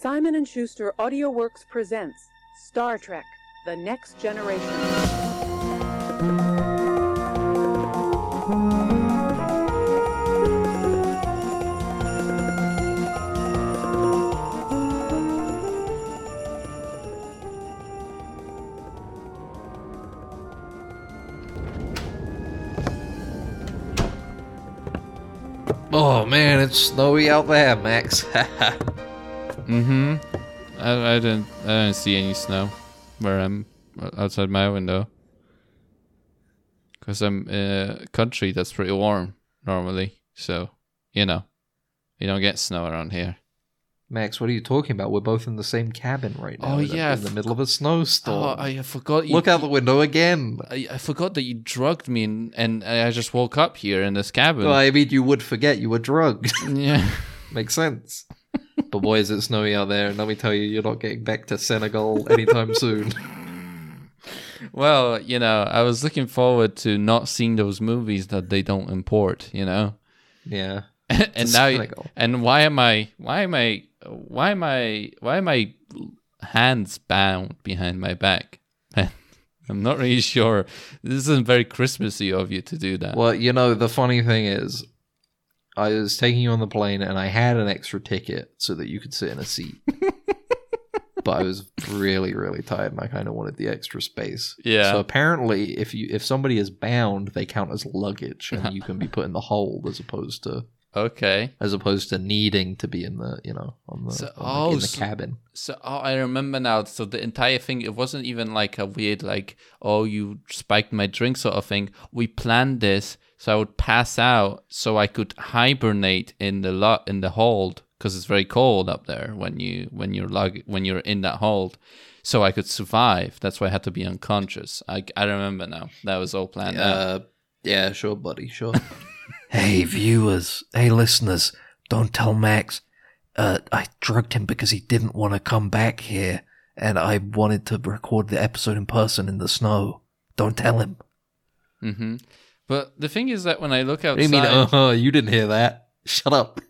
Simon & Schuster AudioWorks presents Star Trek: The Next Generation. Oh man, it's snowy out there, Max. Mm-hmm. I, I didn't I didn't see any snow where I'm outside my window. Cause I'm in a country that's pretty warm normally, so you know, you don't get snow around here. Max, what are you talking about? We're both in the same cabin right now. Oh, in the- yeah, in the middle of a snowstorm. Oh, I forgot. You, Look out the window again. I, I forgot that you drugged me, and, and I just woke up here in this cabin. Well, I mean, you would forget you were drugged. yeah. Makes sense. But boy, is it snowy out there, and let me tell you, you're not getting back to Senegal anytime soon. Well, you know, I was looking forward to not seeing those movies that they don't import. You know. Yeah. and To now Senegal. and why am i why am i why am i why am i hands bound behind my back i'm not really sure this isn't very christmassy of you to do that Well, you know, the funny thing is, I was taking you on the plane, and I had an extra ticket so that you could sit in a seat. but I was really, really tired, and I kind of wanted the extra space. Yeah. So apparently, if you if somebody is bound, they count as luggage, and you can be put in the hold as opposed to okay as opposed to needing to be in the you know on the, So- on the- oh, in the so- cabin. so oh, i remember now so the entire thing it wasn't even like a weird like oh you spiked my drink sort of thing we planned this so i would pass out so i could hibernate in the lot in the hold because it's very cold up there when you when you're lug when you're in that hold so i could survive that's why i had to be unconscious i, I remember now that was all planned out Uh, yeah, sure, buddy, sure. hey, viewers. Hey, listeners. Don't tell Max. Uh, I drugged him because he didn't want to come back here, and I wanted to record the episode in person in the snow. Don't tell him. hmm but the thing is that when i look outside you mean? Uh huh. You didn't hear that. Shut up.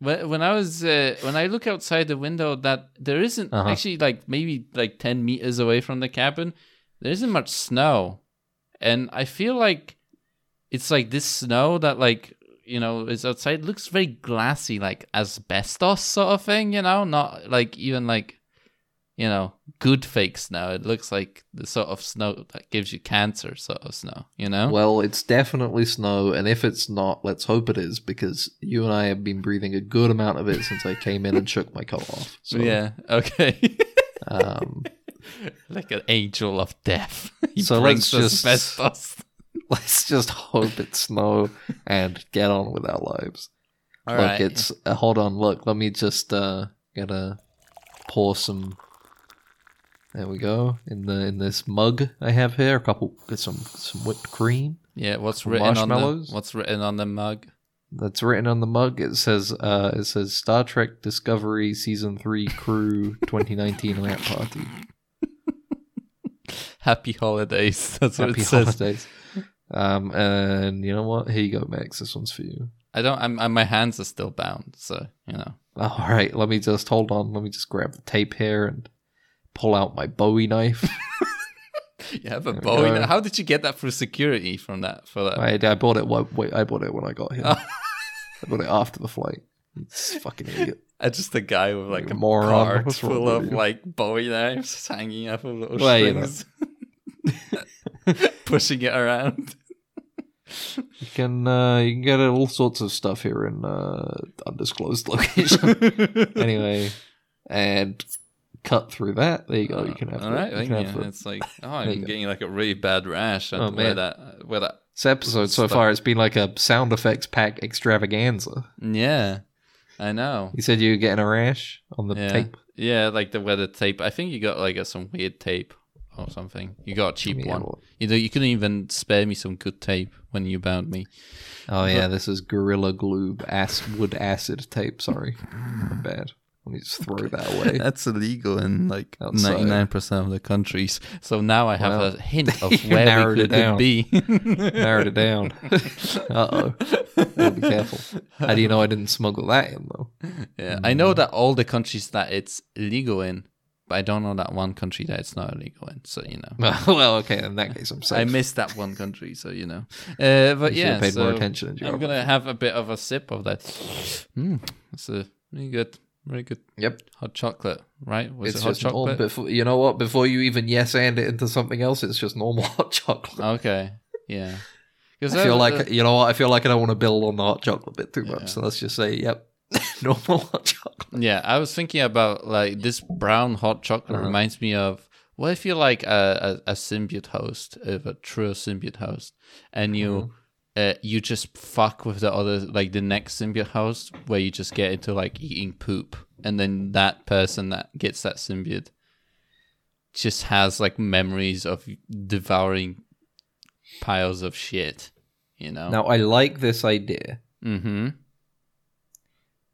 When when I was uh, when I look outside the window, that there isn't Uh-huh. actually like maybe like ten meters away from the cabin, there isn't much snow, and I feel like it's like this snow that like you know is outside looks very glassy, like asbestos sort of thing. You know, not like even like you know good fake snow. It looks like the sort of snow that gives you cancer sort of snow. You know. Well, it's definitely snow, and if it's not, let's hope it is, because you and I have been breathing a good amount of it since I came in and shook my coat off. So, yeah. Okay. Um, like an angel of death. he So let's just- let's just hope it's snow and get on with our lives. All look, right. it's uh, hold on. Look, let me just uh gotta pour some. There we go in the in this mug I have here. A couple, get some some whipped cream. yeah. What's written on the? What's written on the mug? That's written on the mug. It says uh it says Star Trek Discovery Season Three Crew 2019 Lamp Party. Happy holidays. That's what it says. holidays. Um and you know what? Here you go, Max. This one's for you. I don't. I'm, I'm. My hands are still bound. So you know. All right, let me just hold on. Let me just grab the tape here and pull out my Bowie knife. You have a Bowie. go. How did you get that for security from that? For that. I, I bought it. Wait, wait, I bought it when I got here. Oh. I bought it after the flight. It's fucking idiot. Uh, just a guy with like a moron. cart full of like Bowie knives hanging off of little Well, you know. strings, pushing it around. You can uh, you can get all sorts of stuff here in uh, undisclosed location. anyway, and cut through that. There you go. You uh, can have. All right, thank you. have the- It's like, oh, I'm go. getting like a really bad rash. Oh, man. that, where that, This episode so Stuff. far, it's been like a sound effects pack extravaganza. yeah, I know. You said you were getting a rash on the Yeah, tape. yeah, like the weather tape. I think you got like a, some weird tape or something. You got a cheap have one. You know, you couldn't even spare me some good tape when you bound me. Oh yeah, this is Gorilla Glue ass wood acid tape. Sorry, bad. Let me just throw that away. That's illegal in like ninety nine percent of the countries. So now I have Wow. a hint of where we could down. be. Narrowed it down. uh oh. Be careful. How do you know I didn't smuggle that in though? Yeah, I know that all the countries that it's illegal in, but I don't know that one country that it's not illegal in. So you know, well, okay. In that case, I'm safe. I missed that one country. So you know, uh, but You yeah, paid so more attention I'm gonna have a bit of a sip of that. Mm, it's a really good, very good Yep. hot chocolate, right? Was it's it hot just chocolate? Before, you know what? Before you even yes and it into something else, it's just normal hot chocolate. Okay, yeah. Because I feel like you know what? I feel like I don't want to build on the hot chocolate bit too much. So let's just say, yep, normal hot chocolate. Yeah, I was thinking about like this brown hot chocolate Uh-huh. reminds me of what if you're like a, a, a symbiote host, of a Trill symbiote host, and you Uh-huh. Uh, you just fuck with the other like the next symbiote host where you just get into like eating poop, and then that person that gets that symbiote just has like memories of devouring piles of shit, you know. Now I like this idea, Mm-hmm.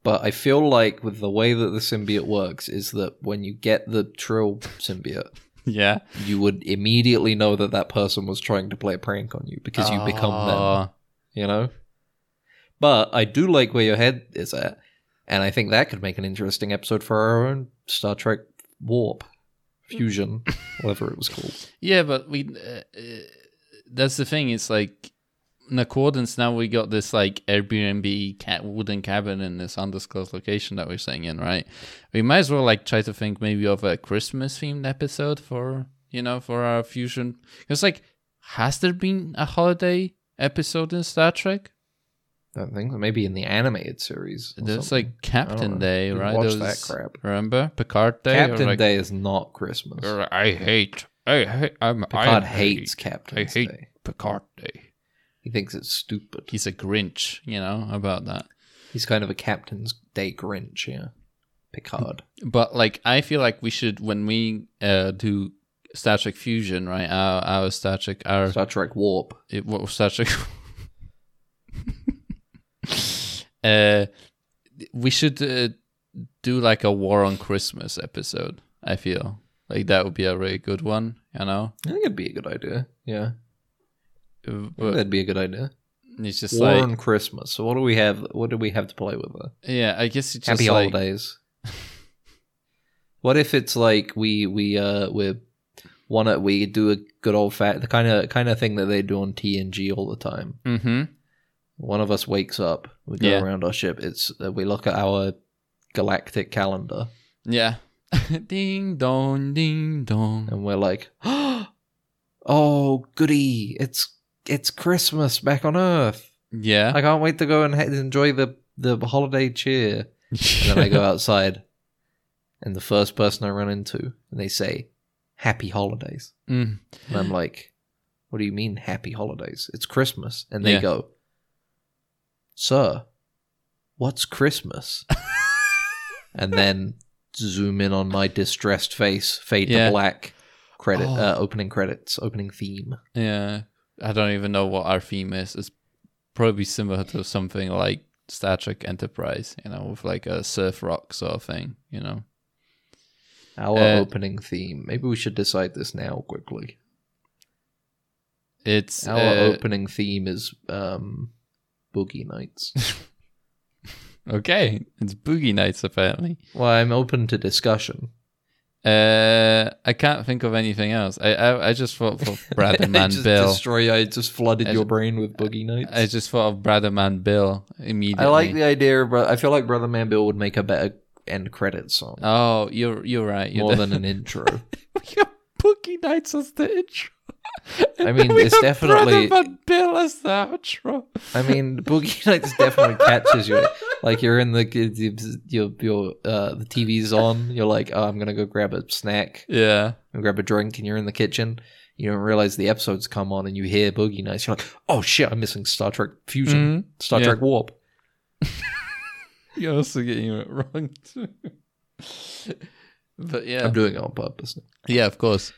but I feel like with the way that the symbiote works is that when you get the Trill symbiote, Yeah. you would immediately know that that person was trying to play a prank on you because you become them. You know. But I do like where your head is at, and I think that could make an interesting episode for our own Star Trek Warp Fusion, whatever it was called. Yeah, but we. Uh, uh, that's the thing. It's like in accordance now we got this like Airbnb cat wooden cabin in this undisclosed location that we're staying in, right? We might as well like try to think maybe of a Christmas themed episode for you know for our fusion. It's like, has there been a holiday episode in Star Trek? I don't think so. Maybe in the animated series. There's something. like Captain. Day, right? watch Those- that crap. Remember Picard Day? Captain like- Day is not Christmas. I hate. I hate. I'm, Picard I hates hate, Captain's I hate Day. Picard Day. He thinks it's stupid. He's a Grinch, you know, about that. He's kind of a Captain's Day Grinch, yeah. Picard. But like, I feel like we should when we uh, do Star Trek Fusion, right? Our our Star Trek, our Star Trek Warp. it, what was Star Trek? uh, we should uh, do like a War on Christmas episode. I feel like that would be a really good one, you know. I think it'd be a good idea. Yeah. Uh, But that'd be a good idea. it's just War like, on Christmas. So what do we have? What do we have to play with there? yeah, I guess it's just Happy like, holidays. what if it's like we we uh we wanna we do a good old fat the kind of kind of thing that they do on TNG all the time. Mm-hmm. One of us wakes up, we go Yeah. around our ship. It's uh, we look at our galactic calendar Yeah. ding dong, ding dong. and we're like, "Oh, goody! It's it's Christmas back on Earth. Yeah. I can't wait to go and he- enjoy the the holiday cheer." And then I go outside, and the first person I run into, and they say, "Happy holidays," Mm. and I'm like, "What do you mean, happy holidays? It's Christmas." And they Yeah. go, "Sir, what's Christmas?" and then zoom in on my distressed face, fade Yeah. to black. Credit, Oh. uh, opening credits, opening theme. Yeah. I don't even know what our theme is. It's probably similar to something like Star Trek Enterprise, you know, with like a surf rock sort of thing, you know. Our Uh, opening theme. Maybe we should decide this now quickly. It's Our uh, opening theme is um, Boogie Nights. okay. It's Boogie Nights apparently. well, I'm open to discussion. Uh, I can't think of anything else. I I, I just thought for Brad and I Man just Bill. destroy. I just flooded I your ju- brain with Boogie Nights. I just thought of Brad and Man Bill immediately. I like the idea, but I feel like Brother Man Bill would make a better end credits song Oh, you're you're right. You're more the- than an intro. we got Boogie Nights as the intro. I mean, it's have definitely- but Bill as the outro. I mean, Boogie Nights definitely catches you. Like you're in the your your uh, the TV's on. You're like, oh, I'm gonna go grab a snack. Yeah. and grab a drink and you're in the kitchen, you don't realize the episode's come on and you hear Boogie Nights. You're like, oh shit, I'm missing Star Trek Fusion, Mhm. Star Yeah. Trek Warp. You're also getting it wrong too. but yeah. I'm doing it on purpose. yeah, of course.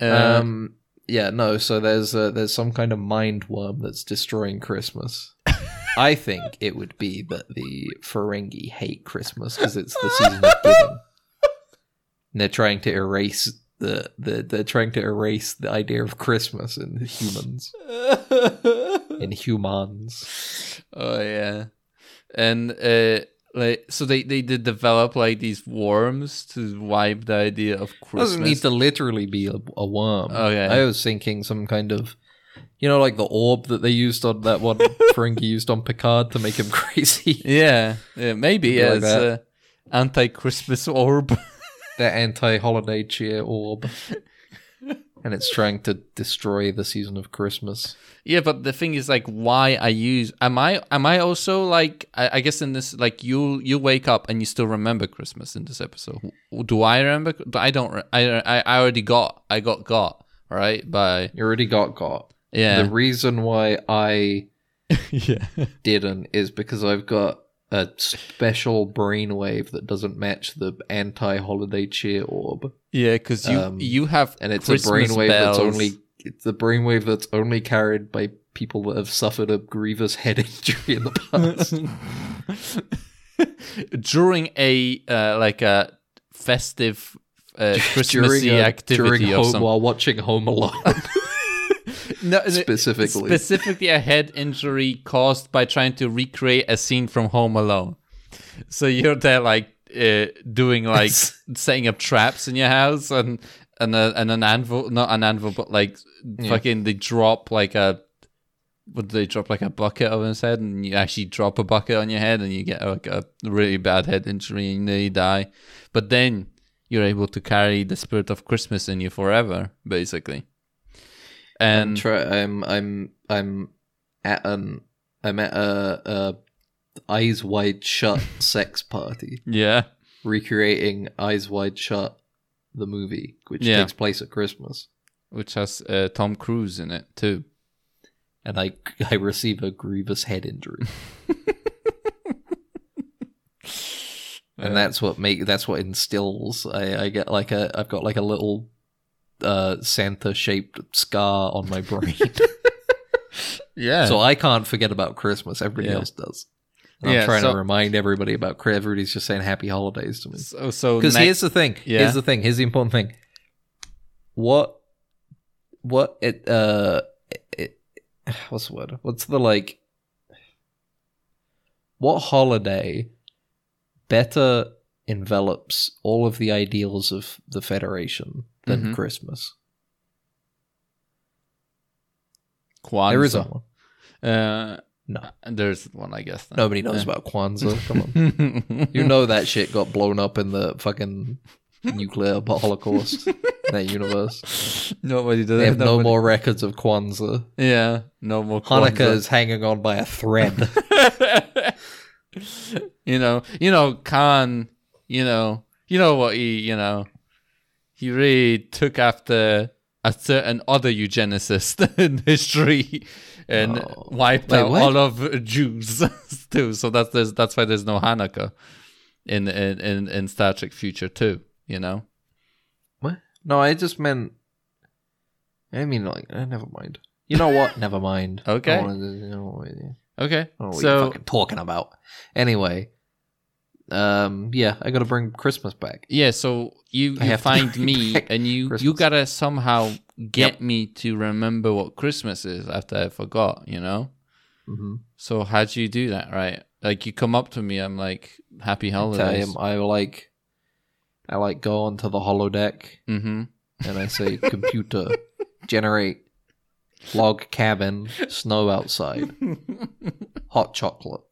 Uh, Um, yeah, no. So there's uh, there's some kind of mind worm that's destroying Christmas, I think it would be that the Ferengi hate Christmas because it's the season of giving. And they're trying to erase the, the they're trying to erase the idea of Christmas in humans. In humans. Oh yeah, and uh, like so they they did develop like these worms to wipe the idea of Christmas. doesn't need to literally be a, a worm. Okay. I was thinking some kind of, you know, like the orb that they used on that one Ferengi used on Picard to make him crazy. Yeah, yeah maybe yeah, like it's a anti-Christmas orb. the anti-holiday cheer orb, and it's trying to destroy the season of Christmas. yeah, but the thing is, like, why I use? Am I am I also like? I, I guess in this, like, you you wake up and you still remember Christmas in this episode. Do I remember? I don't. I I, already got. I got got right by You already got got. yeah The reason why I yeah didn't is because I've got a special brainwave that doesn't match the anti-holiday cheer orb. yeah because you Um, you have and it's Christmas a brainwave that's only it's a brainwave that's only carried by people that have suffered a grievous head injury in the past. during a uh, like a festive uh, Christmassy during a- activity during home, some while watching Home Alone. No, specifically. specifically a head injury caused by trying to recreate a scene from Home Alone. So you're there like uh, doing like setting up traps in your house and and a, and an anvil, not an anvil, but like fucking they drop like a. Would they drop like a bucket on his head, and you actually drop a bucket on your head, and you get like a really bad head injury, and then you die. But then you're able to carry the spirit of Christmas in you forever, basically. I'm And try- I'm I'm I'm at an I'm at a, a eyes wide shut sex party yeah, recreating Eyes Wide Shut the movie which Yeah. takes place at Christmas which has uh, Tom Cruise in it too. and I I receive a grievous head injury and that's what make that's what instills I I get like a I've got like a little uh Santa shaped scar on my brain Yeah. So I can't forget about Christmas. Everybody Yeah. else does. And I'm trying so- to remind everybody about Christmas. Everybody's just saying happy holidays to me. so, so Because ne- here's the thing. Yeah. Here's the thing. Here's the important thing. What? What? It. Uh. It, what's the word? What's the like? What holiday better envelops all of the ideals of the Federation than Mhm. Christmas? Kwanzaa. There isn't one. Uh, No. there's one, I guess. then. Nobody knows Yeah. about Kwanzaa. Come on. You know that shit got blown up in the fucking nuclear holocaust in that universe. Nobody does. They have no more records of Kwanzaa. Yeah, no more. Hanukkah is hanging on by a thread. you know, you know, Khan. You know, you know what he. You know, he really took after a certain other eugenicist in history and Oh. wiped Wait, out what? all of Jews too. So that's that's why there's no Hanukkah in in in, in Star Trek Future too. You know. what? No, I just meant. I mean, like, eh, never mind. You know what? never mind. Okay. Wanna- you know what- I Okay. don't know what so you're fucking talking about. Anyway, um, yeah, I got to bring Christmas back. Yeah, so you, you find me and you you gotta somehow get Yep. me to remember what Christmas is after I forgot, you know? Mm-hmm. So how do you do that, right? Like you come up to me, I'm like, Happy holidays. him I like, I like go onto the holodeck Mm-hmm. and I say, computer, generate log cabin, snow outside, hot chocolate.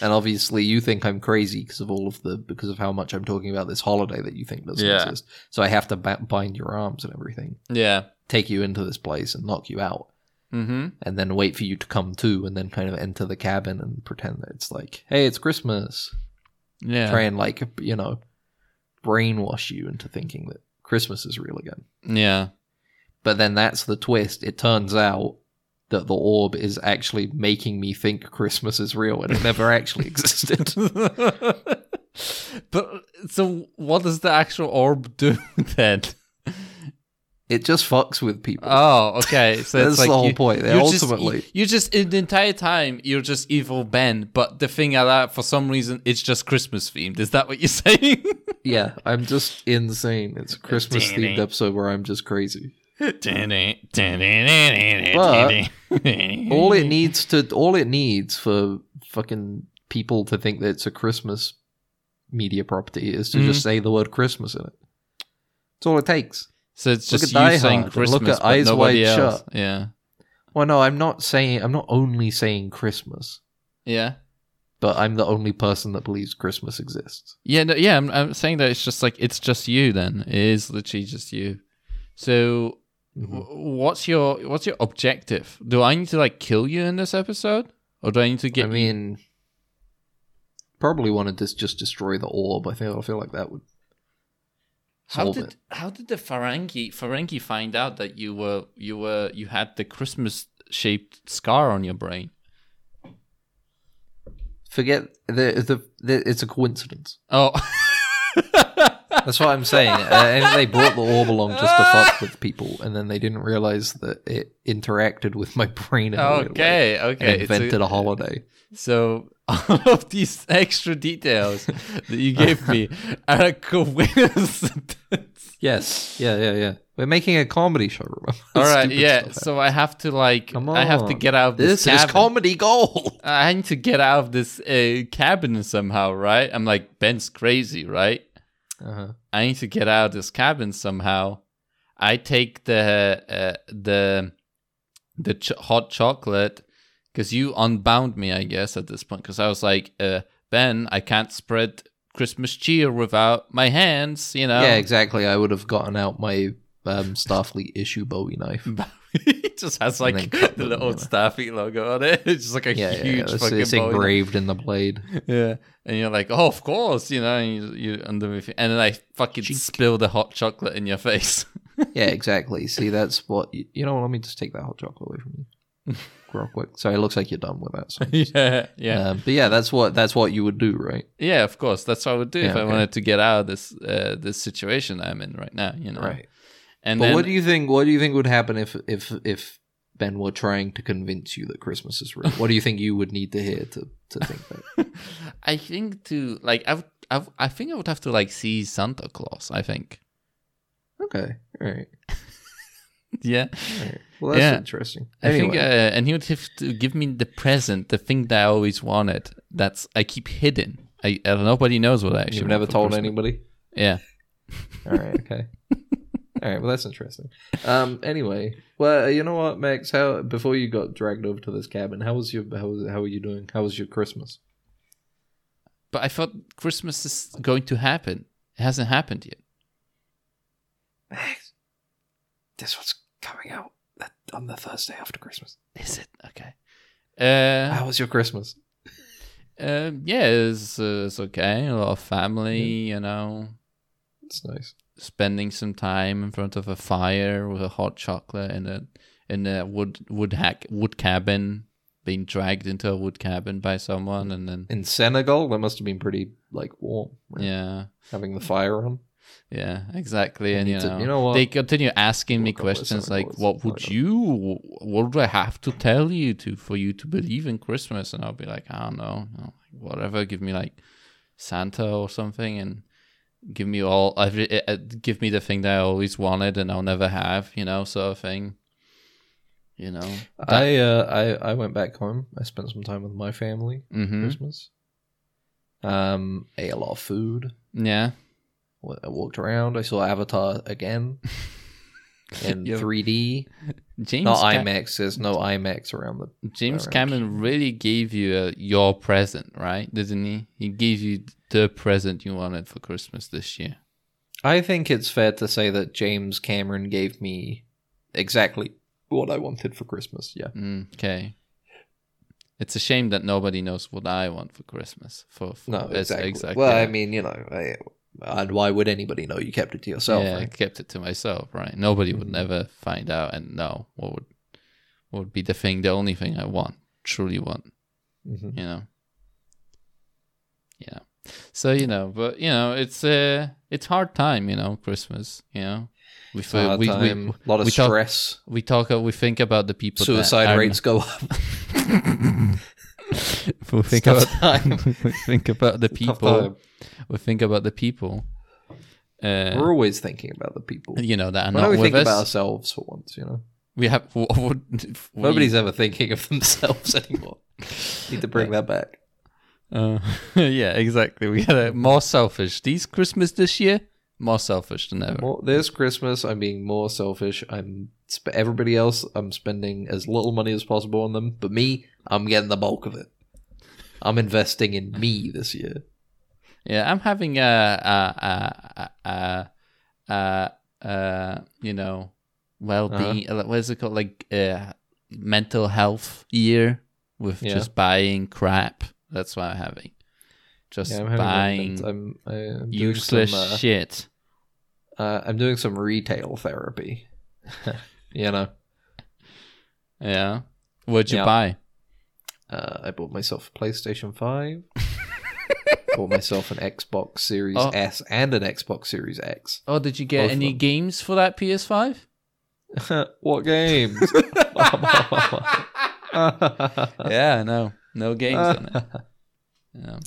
And obviously, you think I'm crazy because of all of the because of how much I'm talking about this holiday that you think doesn't Yeah. exist. So I have to ba- bind your arms and everything, Yeah. take you into this place and knock you out, Mm-hmm. and then wait for you to come to, and then kind of enter the cabin and pretend that it's like, hey, it's Christmas. Yeah. Try and like you know, brainwash you into thinking that Christmas is real again. Yeah. But then that's the twist. It turns out that the orb is actually making me think Christmas is real and it never actually existed. but so what does the actual orb do then? It just fucks with people. Oh, okay. So That's it's like the whole you, point. They you're just- ultimately- you, you just in the entire time you're just evil Ben, but the thing that for some reason it's just Christmas themed. Is that what you're saying? yeah, I'm just insane. It's a Christmas themed eh? episode where I'm just crazy. But All it needs to, all it needs for fucking people to think that it's a Christmas media property is to Mm-hmm. just say the word Christmas in it. That's all it takes. So it's Look just at Die you saying and look at Eyes Wide else. Shut. Yeah, Well, no, I'm not saying. I'm not only saying Christmas, yeah, but I'm the only person that believes Christmas exists. yeah. No, yeah, I'm, I'm saying that it's just like it's just you. Then it is literally just you. So, Mm-hmm. what's your what's your objective? Do I need to like kill you in this episode, or do I need to get? I mean, probably wanted to just destroy the orb. I think I feel like that would How did it. how did the Ferengi Ferengi find out that you were you were you had the Christmas shaped scar on your brain? Forget the, the the it's a coincidence. Oh, That's what I'm saying. uh, and they brought the orb along just to fuck with people, and then they didn't realize that it interacted with my brain. In okay, okay. It's a- invented a holiday. So all of these extra details that you gave me are a coincidence. Yes, yeah, yeah, yeah. We're making a comedy show. Remember? All right, yeah. So I have to like, Come I have to get out of this, This is comedy gold. I need to get out of this uh, cabin somehow, right? I'm like Ben's crazy, right? Uh-huh. I need to get out of this cabin somehow. I take the uh, the the ch- hot chocolate because you unbound me, I guess, at this point. Because I was like, uh, Ben, I can't spread Christmas cheer without my hands, you know. Yeah, exactly. I would have gotten out my um, Starfleet issue Bowie knife. it just has like the little. Starfleet logo on it. It's just like a Yeah, huge yeah. It's, fucking it's engraved in the blade. Yeah, and you're like, oh, of course, you know, and you, you and then I fucking spill the hot chocolate in your face. Yeah, exactly. See, that's what you, you know. what, Let me just take that hot chocolate away from you, real quick. So it looks like you're done with that. So. yeah, yeah, Um, but yeah, that's what that's what you would do, right? yeah. Of course, that's what I would do if I okay. wanted to get out of this uh, this situation I'm in right now. You know, And But then what do you think? What do you think would happen if if if Ben were trying to convince you that Christmas is real? what do you think you would need to hear to to think that? I think to like I, I I think I would have to like see Santa Claus. I think. Okay, all right, Yeah, all right. Well, that's Yeah. interesting. I think, uh, Anyway. and he would have to give me the present, the thing that I always wanted. That's I keep hidden. I, uh, nobody knows what I actually. You've never told Christmas. anybody. Yeah. All right, okay. All right, well that's interesting. Um, anyway, well, you know what, Max? How before you got dragged over to this cabin, how was your how was how are you doing? How was your Christmas? But I thought Christmas is going to happen. It hasn't happened yet. Max, this was coming out on the Thursday after Christmas. Is it okay? Uh, How was your Christmas? uh yeah, it's, uh, it's okay. A lot of family, you know, It's nice. Spending some time in front of a fire with a hot chocolate in a in a wood wood hack wood cabin, being dragged into a wood cabin by someone, and then In Senegal, that must have been pretty like warm. right? yeah. having the fire on. Yeah, exactly. I And you to- know, you know what? they continue asking me up what questions like, "What would like. you? What do I have to tell you to for you to believe in Christmas?" And I'll be like, "I don't know, whatever. Give me like Santa or something, and give me all every uh, give me the thing that I always wanted and I'll never have, you know, sort of thing. You know, I uh, I I went back home. I spent some time with my family. hmm Christmas. Um, ate a lot of food. yeah, I walked around. I saw Avatar again in Yeah. 3D. James Not Ca- IMAX. There's no IMAX around the. James around Cameron really gave you uh, your present, right? Didn't he? He gave you the present you wanted for Christmas this year. I think it's fair to say that James Cameron gave me exactly what I wanted for Christmas. Yeah. Okay. It's a shame that nobody knows what I want for Christmas. For, for No, that's exactly. Well, I mean, you know, I, and why would anybody know? You kept it to yourself. yeah, I kept it to myself, right? Nobody would never find out and know what would what would be the thing, the only thing I want, truly want. Mhm. You know. Yeah. So you know, but you know, it's uh, it's hard time. You know, Christmas. You know, we It's a hard we, time, we, a lot of we talk- stress. we talk. uh, We think about the people. Suicide are- rates go up. we think tough about. time. we think about the Tough people. We think about the people. Uh, We're always thinking about the people. you know that are Why not don't we with think us. about ourselves for once? You know, we have. w- w- we- nobody's ever thinking of themselves anymore. Need to bring that back. Uh, yeah, exactly. We a more selfish. These Christmas this year, more selfish than ever. More, this Christmas, I'm being more selfish. I'm sp- everybody else. I'm spending as little money as possible on them, but me, I'm getting the bulk of it. I'm investing in me this year. Yeah, I'm having a a a a, a, a you know well-being. Uh-huh. uh What is it called? Like uh, mental health year with Yeah. just buying crap. That's what I'm having. Just Yeah, I'm having buying I'm, I'm useless some, uh, shit. uh, I'm doing some retail therapy. you know, Yeah. What'd you Yeah. buy? uh, I bought myself a PlayStation Five. bought myself an Xbox Series Oh. S and an Xbox Series X. Oh, did you get any them. games for that PS5? what games? yeah, no, no games on it. Yeah.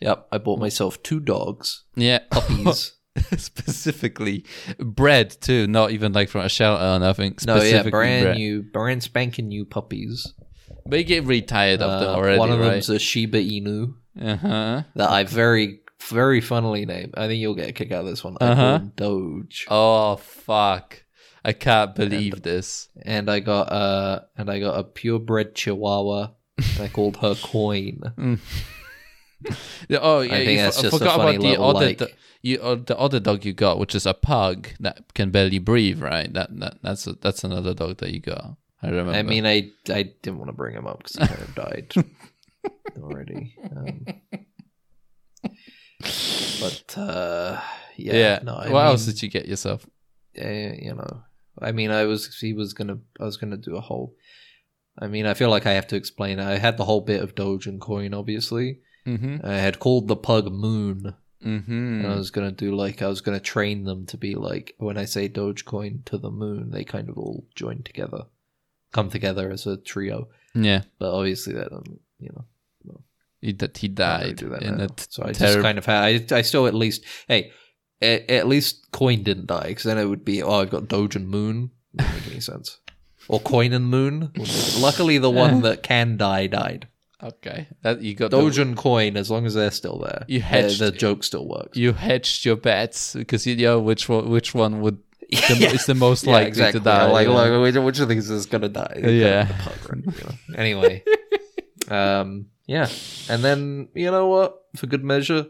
Yep, I bought myself two dogs, Yeah, puppies. specifically bred too, not even like from a shelter or nothing. no, yeah, brand bread. new, brand spanking new puppies. But you get really tired of them Uh, already, one of right? them's a Shiba Inu Uh huh. that I very, very funnily named. I think you'll get a kick out of this one. I Uh-huh. Doge. Oh fuck! I can't believe this. and I got uh and I got a purebred Chihuahua. I called her Coin. Yeah, Oh yeah, I think you that's f- just a forgot about the other like- do- you uh, the other dog you got, which is a pug that can barely breathe. Right? That that that's a, that's another dog that you got. I remember. I mean, I I didn't want to bring him up because he kind of died already. Um, but uh, yeah, yeah. No, I what else did you get yourself? eh, you know, I mean, I was he was gonna I was gonna do a whole. I mean, I feel like I have to explain. I had the whole bit of Doge and Coin, obviously. Mm-hmm. I had called the pug Moon. Mm-hmm. And I was gonna do like I was gonna train them to be like when I say Dogecoin to the moon, they kind of all join together, come together as a trio. Yeah. But obviously that um, you know He, that he died that in now. a t- so I just kind of had I, I still at least hey at, at least coin didn't die because then it would be oh I've got Doge and Moon wouldn't make any sense or coin and Moon. Luckily the one that can die died. Okay, that you got the- Doge and Coin as long as they're still there, You the- hedged- the joke still works. you hedged your bets because you know which one which one would the, Yeah. is the most Yeah, likely exactly. to die. Like, yeah. like, which, which of these is gonna die? Yeah. The right? You know? Anyway, um, yeah, and then you know what? For good measure,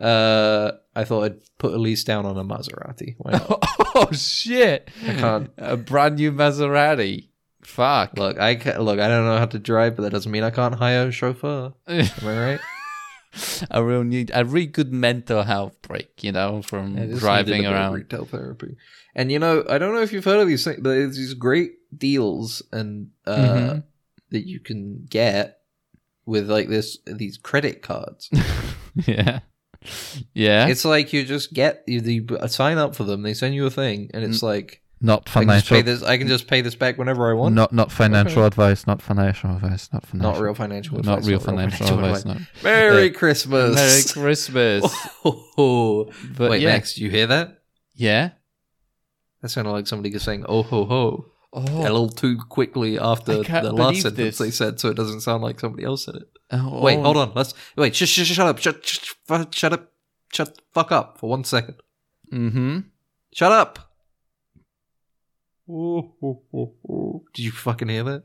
uh, I thought I'd put Elise down on a Maserati. Why not? oh shit! I can't A brand new Maserati. Fuck. look. I ca look. I don't know how to drive, but that doesn't mean I can't hire a chauffeur. Am I right? I really need a really good mental health break, you know, from driving needed a bit of around. retail therapy. And you know, I don't know if you've heard of these things, but there's these great deals and uh, Mhm. that you can get with like this these credit cards. yeah. Yeah. It's like you just get you, you sign up for them. They send you a thing, and it's like Not I can just pay financial. this. I can just pay this back whenever I want. Not not financial advice. Not financial advice. Not financial. not real financial advice. Not real financial advice. No. Merry Uh, Christmas. Merry Christmas. Oh, But Wait, yeah. Max, do you hear that? Yeah. That sounded like somebody just saying "oh ho ho" a Oh, little too quickly after the last sentence this. they said, so it doesn't sound like somebody else said it. oh, Wait, hold on. Let's wait. Shut, shut, shut up. Shut, fu- shut up. Shut the fuck up for one second. Mm-hmm. Shut up. Did you fucking hear that?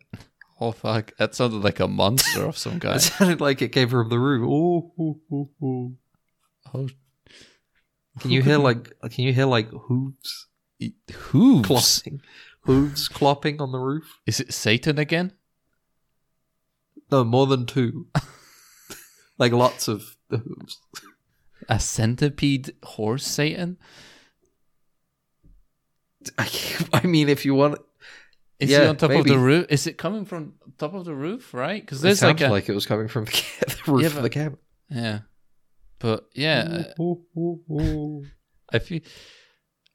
Oh fuck! That sounded like a monster of some guy. It sounded like it came from the roof. Oh, oh, Can you hear like? Can you hear like hooves hooves? clopping? Hooves clopping on the roof? Is it Satan again? No, more than two. like lots of the hooves. A centipede horse Satan? I, I mean, if you want, Is Yeah, he on top of the roof? Is it coming from top of the roof? Right? Because it there's sounds like like, it was coming from the, ca- the roof Yeah, of but- the cabin. yeah. But yeah, I feel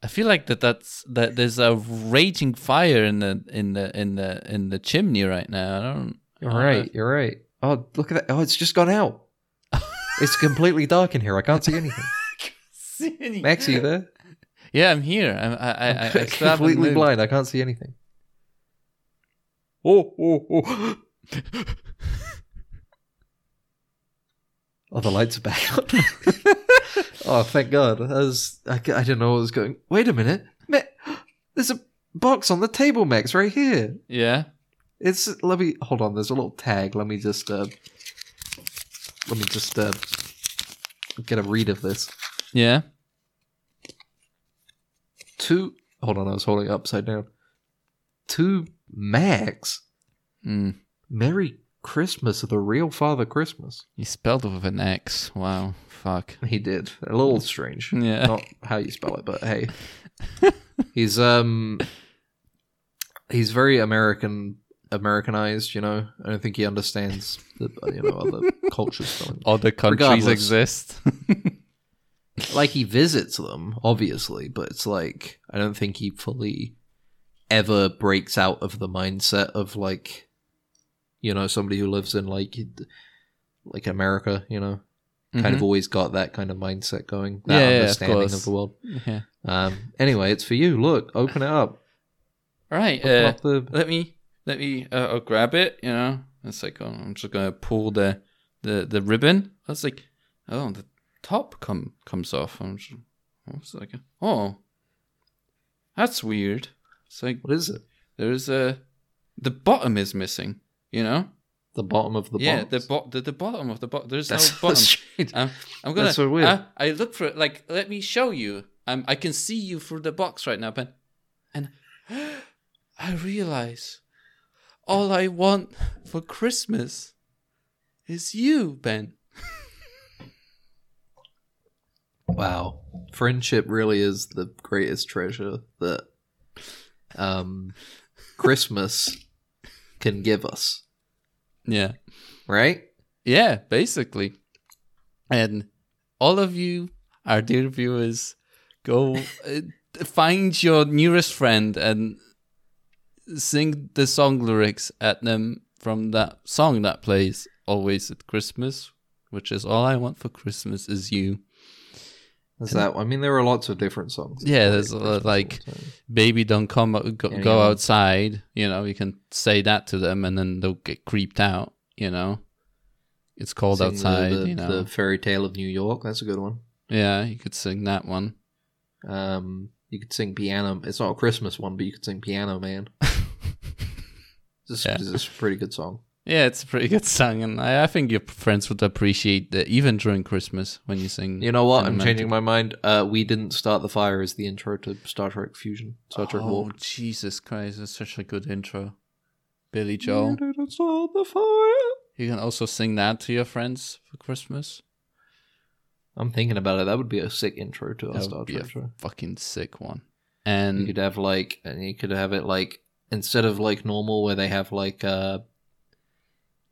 I feel like that that's that there's a raging fire in the in the in the in the chimney right now. I don't. You're I right. You're right. Oh, look at that. Oh, it's just gone out. it's completely dark in here. I can't see anything. see any- Max, are you there? Yeah, I'm here. I'm, I, I, I, I still completely blind. I can't see anything. Oh, oh, oh. oh, the lights are back on. oh, thank God. That was, I, I didn't know what was going. Wait a minute. Ma- There's a box on the table, Max, right here. Yeah. It's let me hold on. There's a little tag. Let me just uh, let me just uh, get a read of this. Yeah. Two. Hold on, I was holding it upside down. To Max. Mm. Merry Christmas, the real Father Christmas. He spelled it with an X. Wow. Fuck. He did. A little strange. Yeah. Not how you spell it, but hey. he's um he's very American Americanized, you know. I don't think he understands the you know other cultures spelling. Other countries Regardless. exist. like he visits them, obviously, but it's like I don't think he fully ever breaks out of the mindset of like you know somebody who lives in like like America, you know, kind of Mhm. always got that kind of mindset going, that Yeah, yeah, of understanding of the world. yeah. Um, anyway, it's for you. Look, open it up. Right. Uh, up the let me let me uh, I'll grab it. You know, it's like oh, I'm just gonna pull the the the ribbon. I was like, oh, the top come comes off. I'm just, I like, oh, that's weird. It's like what is it? there's a the bottom is missing. You know, The bottom of the yeah, box. the bo- the, the bottom of the box. There's That's, no bottom. Um, I'm gonna. That's so weird. uh, I look for it. Like, let me show you. Um, I can see you through the box right now, Ben. And I realize all I want for Christmas is you, Ben. Wow. Friendship really is the greatest treasure that um Christmas can give us, Yeah. right? Yeah, basically. And all of you, our dear viewers, go uh, find your nearest friend and sing the song lyrics at them from that song that plays always at Christmas, which is all I want for Christmas is you. Is that I mean there are lots of different songs. Yeah, there's a lot, like baby don't come go, go Anyone? outside, you know, you can say that to them and then they'll get creeped out, you know. It's cold Sing the- outside, the, you know. The fairy tale of New York, that's a good one. Yeah, you could sing that one. Um you could sing piano it's not a Christmas one, but you could sing Piano Man. This, Yeah. this is a pretty good song. Yeah, it's a pretty good song, and I, I think your friends would appreciate that even during Christmas when you sing. You know what? I'm changing my mind. Uh, we didn't start the fire as the intro to Star Trek Fusion. Star Trek Oh. Jesus Christ! That's such a good intro, Billy Joel. We didn't start the fire. You can also sing that to your friends for Christmas. I'm thinking about it. That would be a sick intro to our That Star would be a Trek show. fucking sick one. And You could have like, and you could have it like instead of like normal where they have like uh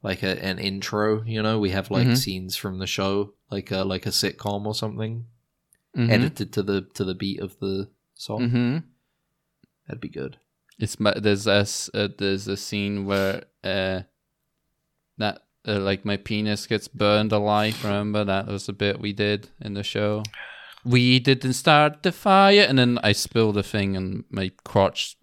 like a, an intro. You know, we have like Mhm. scenes from the show, like a like a sitcom or something, Mhm. edited to the to the beat of the song. Mm-hmm. That'd be good. It's my, there's a uh, there's a scene where uh that uh, like my penis gets burned alive. Remember that was a bit we did in the show. We didn't start the fire, and then I spill the thing, and my crotch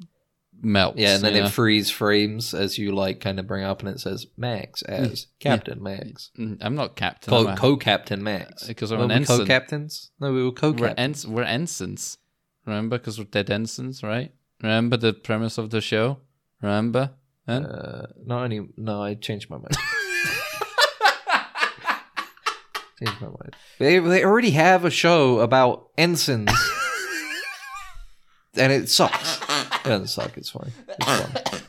melts. Yeah, and then know? it freeze frames as you like kind of bring up, and it says Max as Captain Max. Mm, I'm not captain. Co a- co captain Max. Because I'm Were an we ensign. co captains? No, we were co we're, captains. ens- we're ensigns. Remember, because we're dead ensigns, right? Remember the premise of the show? Remember? Huh? Uh, not any. No, I changed my mind. changed my mind. They they already have a show about ensigns, and it sucks. It doesn't suck. It's fine. It's fun.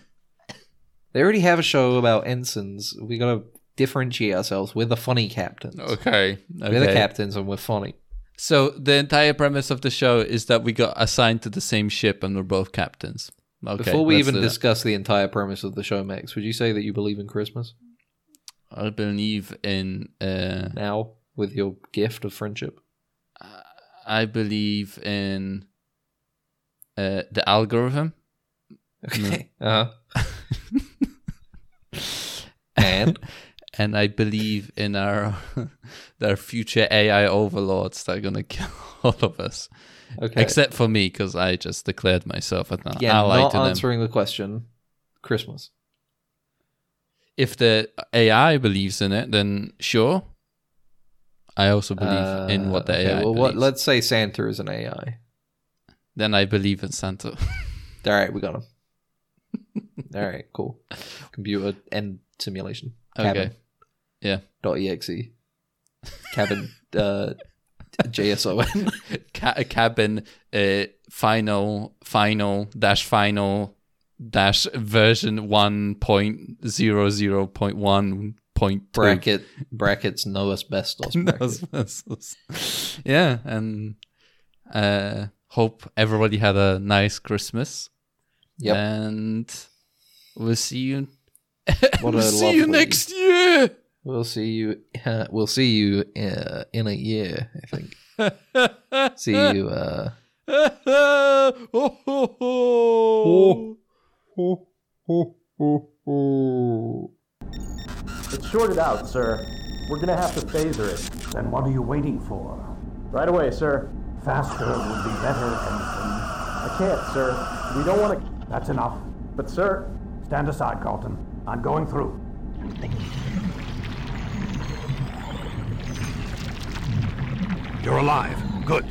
They already have a show about ensigns. We gotta differentiate ourselves. We're the funny captains. okay. We're the captains, and we're funny. So the entire premise of the show is that we got assigned to the same ship and we're both captains. Okay. Before we even discuss the entire premise of the show, Max, would you say that you believe in Christmas I believe in uh now? with your gift of friendship? I believe in uh, the algorithm. Okay. Uh huh. and and I believe in our their future AI overlords that are gonna kill all of us, okay. except for me because I just declared myself an Again, ally not to them. answering the question. Christmas. If the AI believes in it, then sure. I also believe in what the Uh, okay, AI Well, what, let's say Santa is an AI. Then I believe in Santa. All right, we got him. All right, cool. Computer end simulation. okay. Yeah. Dot exe. Cabin. uh, JSON. Ca- cabin uh, final final dash final dash version one point zero zero point one point two. bracket brackets no asbestos. Bracket. yeah, and uh, hope everybody had a nice Christmas. Yep. And we'll see you. What we'll a see you next year. We'll see you. Uh, we'll see you uh, in a year. I think. see you. Uh, Ho, ho, ho. It's shorted out, sir. We're gonna have to phaser it. Then what are you waiting for? Right away, sir. Faster would be better, Ensign. I can't, sir. We don't want to. That's enough. But, sir, Stand aside, Carlton. I'm going through. You're alive. Good.